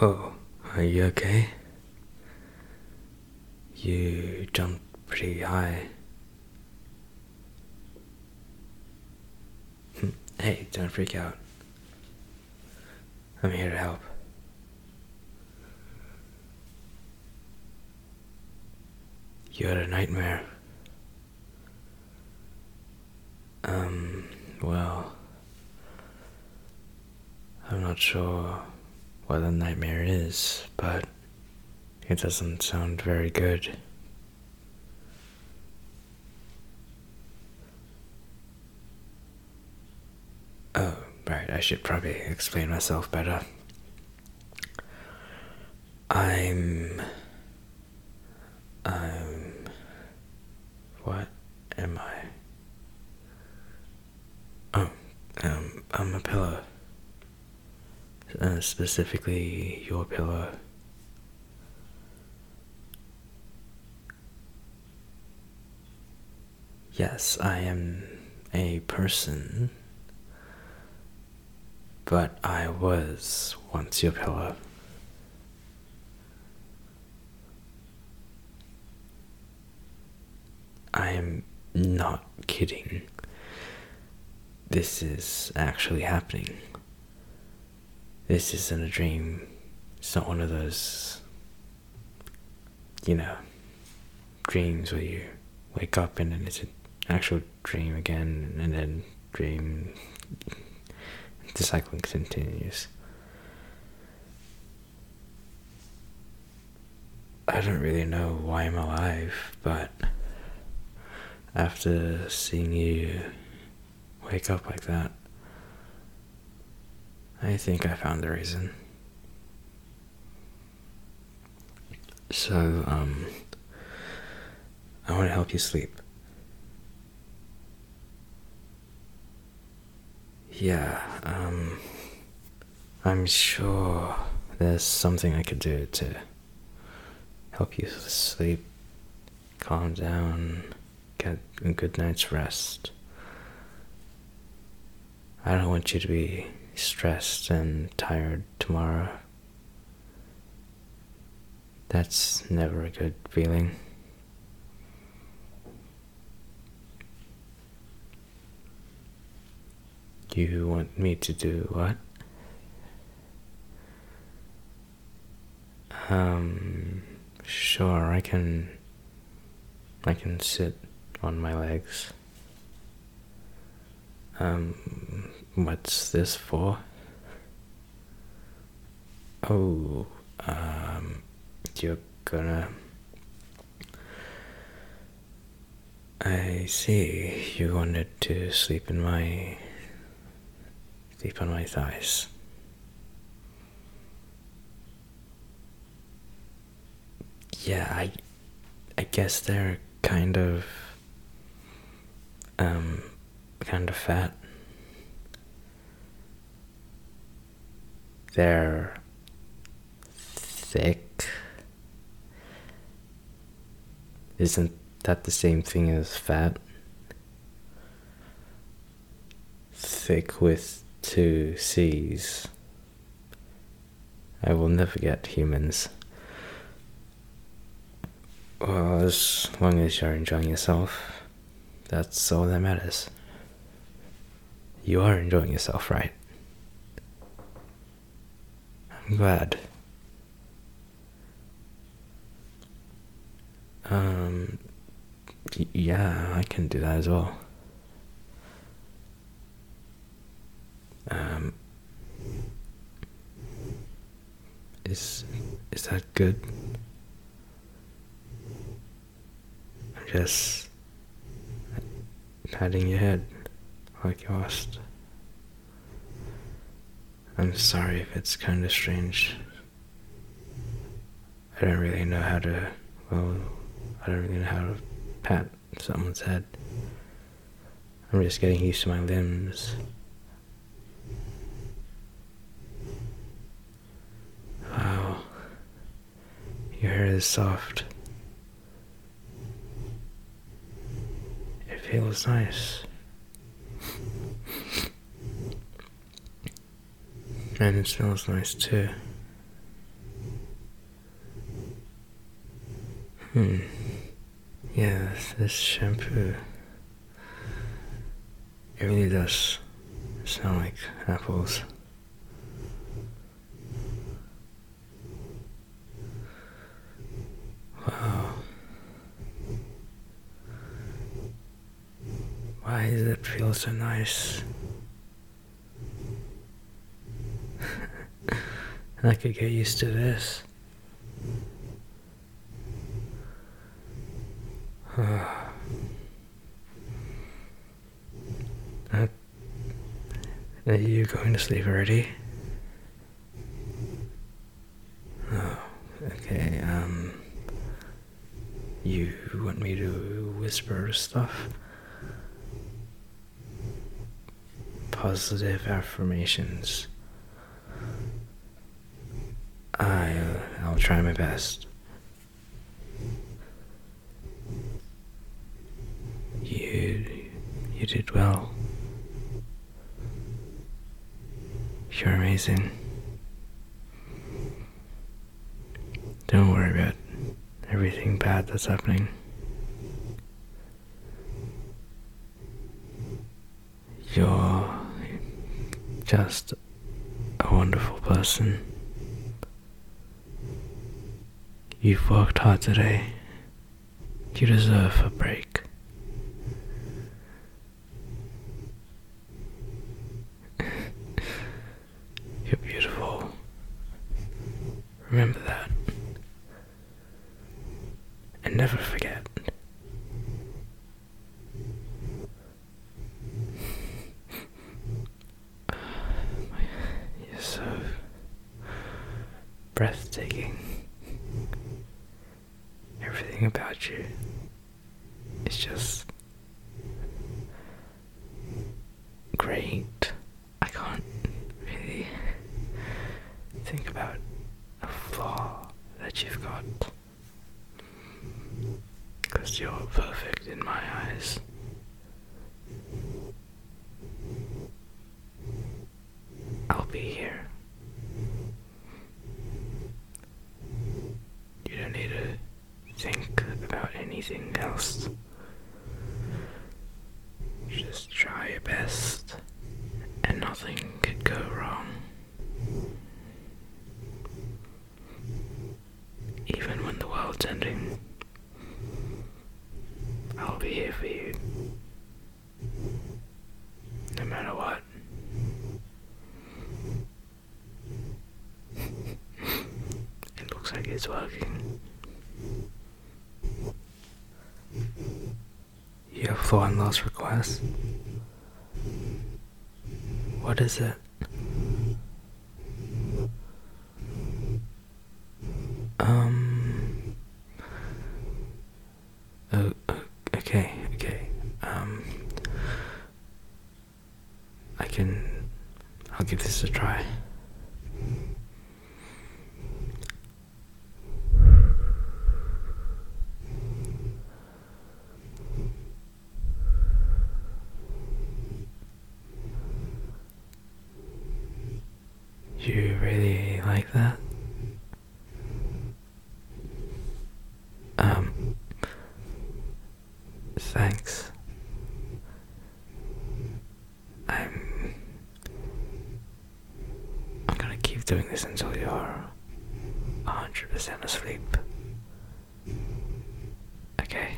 Oh, are you okay? You jumped pretty high. Hmm, hey, don't freak out. I'm here to help. You had a nightmare. Um, well, I'm not sure what a nightmare is, but it doesn't sound very good. Oh, right, I should probably explain myself better. I'm. I'm. What am I? Oh, um, I'm a pillow. Uh, specifically, your pillow. Yes, I am a person, but I was once your pillow. I am not kidding. This is actually happening. This isn't a dream. It's not one of those, you know, dreams where you wake up and then it's an actual dream again and then dream. The cycle continues. I don't really know why I'm alive, but after seeing you wake up like that, I think I found the reason. So, um, I want to help you sleep. Yeah, um, I'm sure there's something I could do to help you sleep, calm down, get a good night's rest. I don't want you to be stressed and tired tomorrow. That's never a good feeling. You want me to do what? Um, sure, I can. I can sit on my legs. Um, what's this for? Oh, um, you're gonna. I see. You wanted to sleep in my. sleep on my thighs. Yeah, I. I guess they're kind of. um, kind of fat. They're thick. Isn't that the same thing as fat? Thick with two C's. I will never get humans. Well, as long as you're enjoying yourself, that's all that matters. You are enjoying yourself, right? I'm glad. Um, yeah, I can do that as well. Um, is is that good? I'm just patting your head like you asked. I'm sorry if it's kind of strange. I don't really know how to, well, I don't really know how to pat someone's head. I'm just getting used to my limbs. Wow. Your hair is soft. It feels nice. And it smells nice too. Hmm. Yeah, this shampoo. It really does smell like apples. Wow. Why does it feel so nice? I could get used to this. Are you going to sleep already? Oh, okay. Um, you want me to whisper stuff? Positive affirmations. I, uh, I'll try my best. You, you did well. You're amazing. Don't worry about everything bad that's happening. You're just a wonderful person. You've worked hard today. You deserve a break. You're beautiful. Remember that. And never forget. You're so breathtaking. You is just great. I can't really think about a flaw that you've got. Because you're perfect in my eyes. I'll be here. You don't need to think about anything else. Just try your best, and nothing could go wrong. Even when the world's ending, I'll be here for you. No matter what. it looks like it's working. You have one last request. What is it? Um. Oh, oh, okay, okay. Um. I can. I'll give this a try. Do you really like that? Um, thanks. I'm. I'm gonna keep doing this until you're 100% asleep. Okay?